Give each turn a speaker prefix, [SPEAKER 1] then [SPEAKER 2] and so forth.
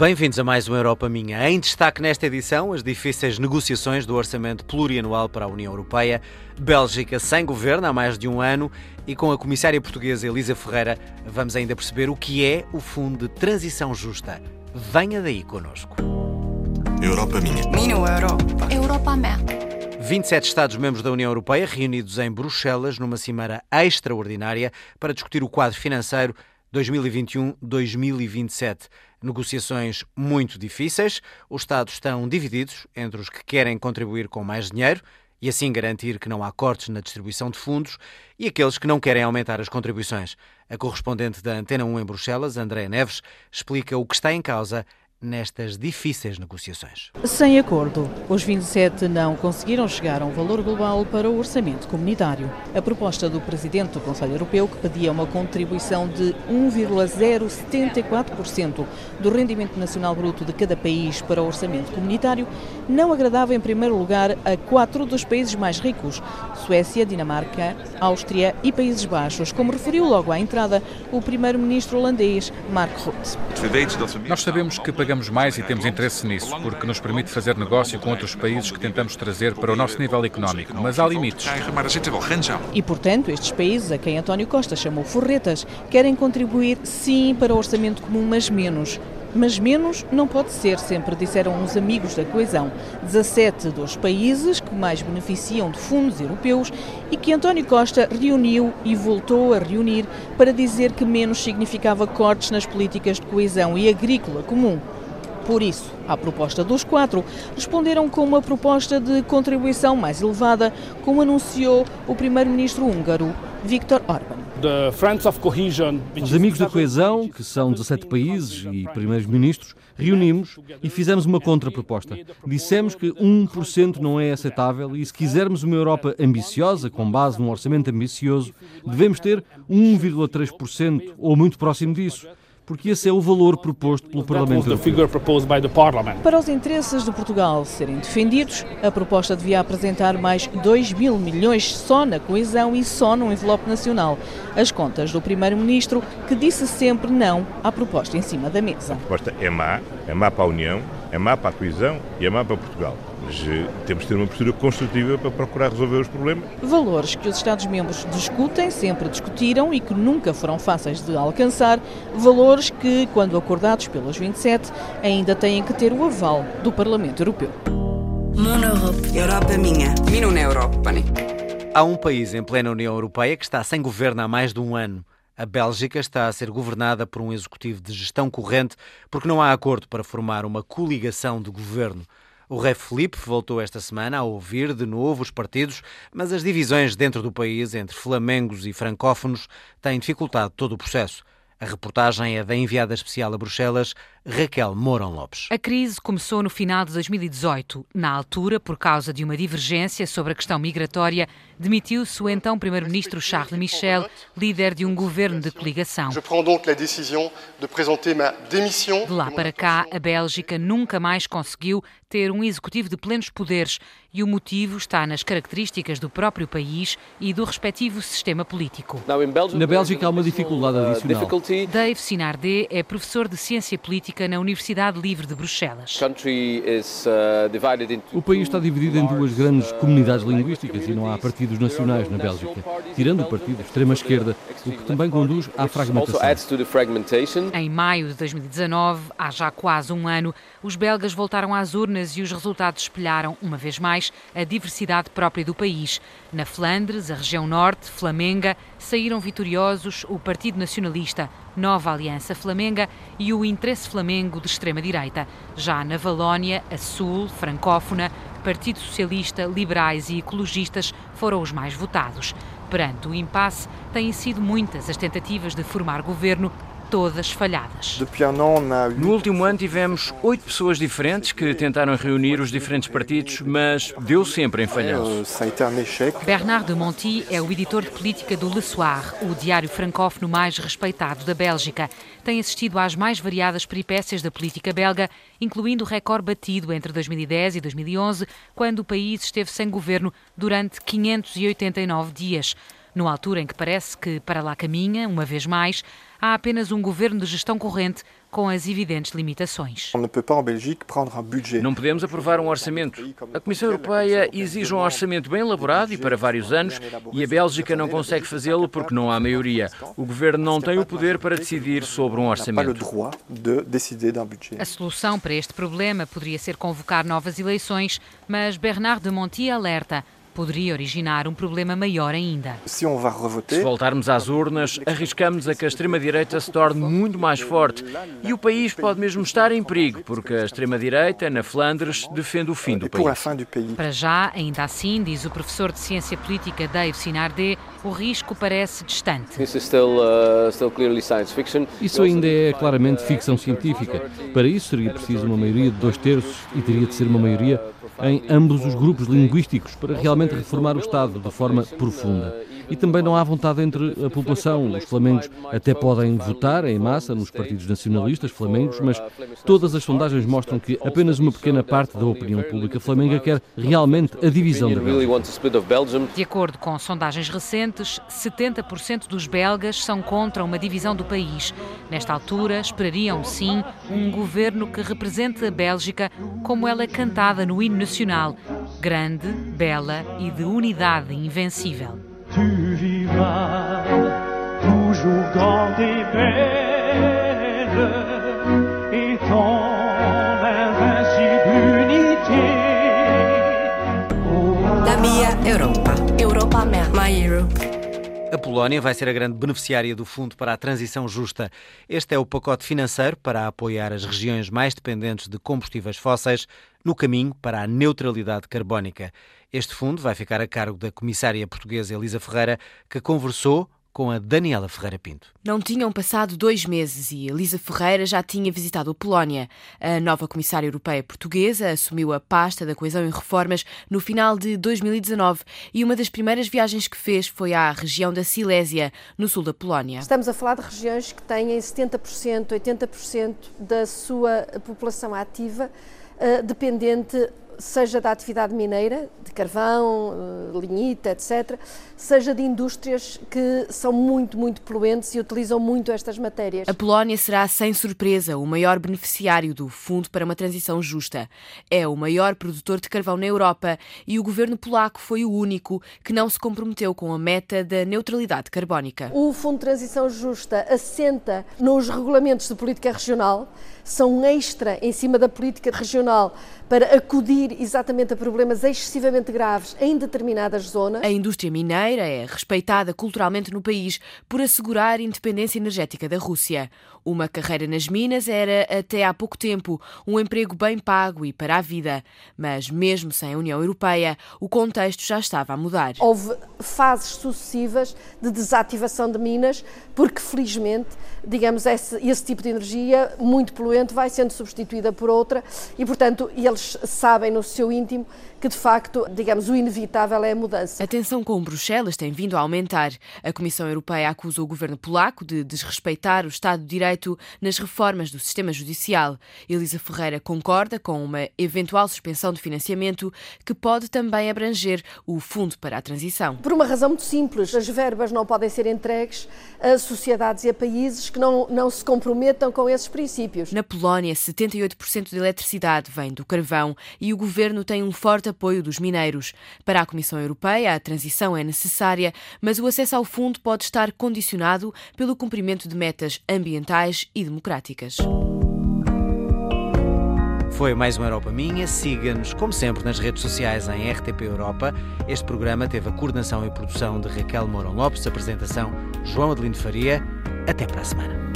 [SPEAKER 1] Bem-vindos a mais uma Europa Minha. Em destaque nesta edição, as difíceis negociações do orçamento plurianual para a União Europeia, Bélgica sem governo há mais de um ano e com a comissária portuguesa Elisa Ferreira vamos ainda perceber o que é o Fundo de Transição Justa. Venha daí connosco.
[SPEAKER 2] Europa Minha.
[SPEAKER 3] Minha Europa.
[SPEAKER 4] Europa Minha.
[SPEAKER 1] 27 Estados-membros da União Europeia reunidos em Bruxelas numa cimeira extraordinária para discutir o quadro financeiro 2021-2027. Negociações muito difíceis, os Estados estão divididos entre os que querem contribuir com mais dinheiro e assim garantir que não há cortes na distribuição de fundos e aqueles que não querem aumentar as contribuições. A correspondente da Antena 1 em Bruxelas, Andréa Neves, explica o que está em causa nestas difíceis negociações.
[SPEAKER 5] Sem acordo, os 27 não conseguiram chegar a um valor global para o orçamento comunitário. A proposta do presidente do Conselho Europeu, que pedia uma contribuição de 1,074% do rendimento nacional bruto de cada país para o orçamento comunitário, não agradava em primeiro lugar a quatro dos países mais ricos: Suécia, Dinamarca, Áustria e Países Baixos, como referiu logo à entrada o primeiro-ministro holandês Mark Rutte.
[SPEAKER 6] Nós sabemos que pagamos mais e temos interesse nisso, porque nos permite fazer negócio com outros países que tentamos trazer para o nosso nível económico, mas há limites.
[SPEAKER 5] E, portanto, estes países, a quem António Costa chamou forretas, querem contribuir sim para o orçamento comum, mas menos. Mas menos não pode ser, sempre disseram os amigos da coesão. 17 dos países que mais beneficiam de fundos europeus e que António Costa reuniu e voltou a reunir para dizer que menos significava cortes nas políticas de coesão e agrícola comum. Por isso, à proposta dos quatro, responderam com uma proposta de contribuição mais elevada, como anunciou o primeiro-ministro húngaro, Viktor Orban.
[SPEAKER 7] Os amigos da coesão, que são 17 países e primeiros-ministros, reunimos e fizemos uma contraproposta. Dissemos que 1% não é aceitável e, se quisermos uma Europa ambiciosa, com base num orçamento ambicioso, devemos ter 1,3% ou muito próximo disso porque esse é o valor proposto pelo Parlamento Europeu.
[SPEAKER 5] Para os interesses de Portugal serem defendidos, a proposta devia apresentar mais 2 mil milhões só na coesão e só no envelope nacional. As contas do Primeiro-Ministro, que disse sempre não à proposta em cima da mesa.
[SPEAKER 8] A proposta é má, é má para a União, é má para a coesão e é má para Portugal mas eh, temos de ter uma postura construtiva para procurar resolver os problemas.
[SPEAKER 5] Valores que os Estados-membros discutem, sempre discutiram e que nunca foram fáceis de alcançar, valores que, quando acordados pelos 27, ainda têm que ter o aval do Parlamento Europeu.
[SPEAKER 3] Europa minha. Europa.
[SPEAKER 1] Há um país em plena União Europeia que está sem governo há mais de um ano. A Bélgica está a ser governada por um executivo de gestão corrente porque não há acordo para formar uma coligação de governo. O rei Felipe voltou esta semana a ouvir de novo os partidos, mas as divisões dentro do país entre flamengos e francófonos têm dificultado todo o processo. A reportagem é da enviada especial a Bruxelas, Raquel Mourão Lopes.
[SPEAKER 9] A crise começou no final de 2018. Na altura, por causa de uma divergência sobre a questão migratória, demitiu-se o então primeiro-ministro Charles Michel, líder de um governo de coligação. De lá para cá, a Bélgica nunca mais conseguiu ter um executivo de plenos poderes e o motivo está nas características do próprio país e do respectivo sistema político.
[SPEAKER 7] Na Bélgica há uma dificuldade adicional.
[SPEAKER 9] Dave Sinardé é professor de ciência política na Universidade Livre de Bruxelas.
[SPEAKER 7] O país está dividido em duas grandes comunidades linguísticas e não há partidos nacionais na Bélgica, tirando o partido de extrema-esquerda, o que também conduz à fragmentação.
[SPEAKER 9] Em maio de 2019, há já quase um ano, os belgas voltaram às urnas e os resultados espelharam, uma vez mais, a diversidade própria do país. Na Flandres, a região norte, Flamenga, saíram vitoriosos o Partido Nacionalista, Nova Aliança Flamenga e o Interesse Flamengo de extrema-direita. Já na Valónia, a Sul, francófona, Partido Socialista, Liberais e Ecologistas foram os mais votados. Perante o impasse, têm sido muitas as tentativas de formar governo todas falhadas.
[SPEAKER 10] No último ano tivemos oito pessoas diferentes que tentaram reunir os diferentes partidos, mas deu sempre em falhanço.
[SPEAKER 9] Bernard de Monti é o editor de política do Le Soir, o diário francófono mais respeitado da Bélgica. Tem assistido às mais variadas peripécias da política belga, incluindo o recorde batido entre 2010 e 2011, quando o país esteve sem governo durante 589 dias. Numa altura em que parece que para lá caminha, uma vez mais, há apenas um governo de gestão corrente, com as evidentes limitações.
[SPEAKER 10] Não podemos aprovar um orçamento. A Comissão Europeia exige um orçamento bem elaborado e para vários anos, e a Bélgica não consegue fazê-lo porque não há maioria. O governo não tem o poder para decidir sobre um orçamento.
[SPEAKER 9] A solução para este problema poderia ser convocar novas eleições, mas Bernard de Monti alerta poderia originar um problema maior ainda.
[SPEAKER 10] Se voltarmos às urnas, arriscamos a que a extrema-direita se torne muito mais forte e o país pode mesmo estar em perigo, porque a extrema-direita, na Flandres, defende o fim do país.
[SPEAKER 9] Para já, ainda assim, diz o professor de Ciência Política Dave Sinardé, o risco parece distante.
[SPEAKER 7] Uh, isso ainda é claramente ficção científica. Para isso seria preciso uma maioria de dois terços e teria de ser uma maioria em ambos os grupos linguísticos para realmente reformar o Estado de forma profunda e também não há vontade entre a população. Os flamengos até podem votar em massa nos partidos nacionalistas flamengos, mas todas as sondagens mostram que apenas uma pequena parte da opinião pública flamenga quer realmente a divisão da Bélgica.
[SPEAKER 9] De acordo com sondagens recentes, 70% dos belgas são contra uma divisão do país. Nesta altura, esperariam sim um governo que represente a Bélgica como ela é cantada no hino nacional, grande, bela e de unidade invencível. tu vivras toujours grande et belle et ton invincible unité.
[SPEAKER 1] Da minha Europa. Europa My Europe. A Polónia vai ser a grande beneficiária do Fundo para a Transição Justa. Este é o pacote financeiro para apoiar as regiões mais dependentes de combustíveis fósseis no caminho para a neutralidade carbónica. Este fundo vai ficar a cargo da comissária portuguesa Elisa Ferreira, que conversou com a Daniela Ferreira Pinto.
[SPEAKER 4] Não tinham passado dois meses e Elisa Ferreira já tinha visitado a Polónia. A nova comissária europeia portuguesa assumiu a pasta da coesão e reformas no final de 2019 e uma das primeiras viagens que fez foi à região da Silésia, no sul da Polónia.
[SPEAKER 11] Estamos a falar de regiões que têm 70%, 80% da sua população ativa uh, dependente seja da atividade mineira, de carvão, eh, lignita, etc., seja de indústrias que são muito, muito poluentes e utilizam muito estas matérias.
[SPEAKER 4] A Polónia será, sem surpresa, o maior beneficiário do Fundo para uma Transição Justa. É o maior produtor de carvão na Europa e o governo polaco foi o único que não se comprometeu com a meta da neutralidade carbónica.
[SPEAKER 11] O Fundo de Transição Justa assenta nos regulamentos de política regional, são extra em cima da política regional para acudir exatamente a problemas excessivamente graves em determinadas zonas.
[SPEAKER 4] A indústria mineira é respeitada culturalmente no país por assegurar a independência energética da Rússia. Uma carreira nas minas era, até há pouco tempo, um emprego bem pago e para a vida. Mas, mesmo sem a União Europeia, o contexto já estava a mudar.
[SPEAKER 11] Houve fases sucessivas de desativação de minas, porque, felizmente, digamos, esse, esse tipo de energia muito poluente vai sendo substituída por outra e, portanto, eles sabem no seu íntimo que de facto, digamos, o inevitável é a mudança.
[SPEAKER 4] A tensão com Bruxelas tem vindo a aumentar. A Comissão Europeia acusa o governo polaco de desrespeitar o Estado de Direito nas reformas do sistema judicial. Elisa Ferreira concorda com uma eventual suspensão de financiamento que pode também abranger o Fundo para a Transição.
[SPEAKER 11] Por uma razão muito simples, as verbas não podem ser entregues a sociedades e a países que não, não se comprometam com esses princípios.
[SPEAKER 4] Na Polónia, 78% da eletricidade vem do carvão e o governo tem um forte apoio dos mineiros. Para a Comissão Europeia, a transição é necessária, mas o acesso ao fundo pode estar condicionado pelo cumprimento de metas ambientais e democráticas.
[SPEAKER 1] Foi mais uma Europa Minha. Siga-nos, como sempre, nas redes sociais em RTP Europa. Este programa teve a coordenação e produção de Raquel Mourão Lopes, apresentação João Adelino Faria. Até para a semana.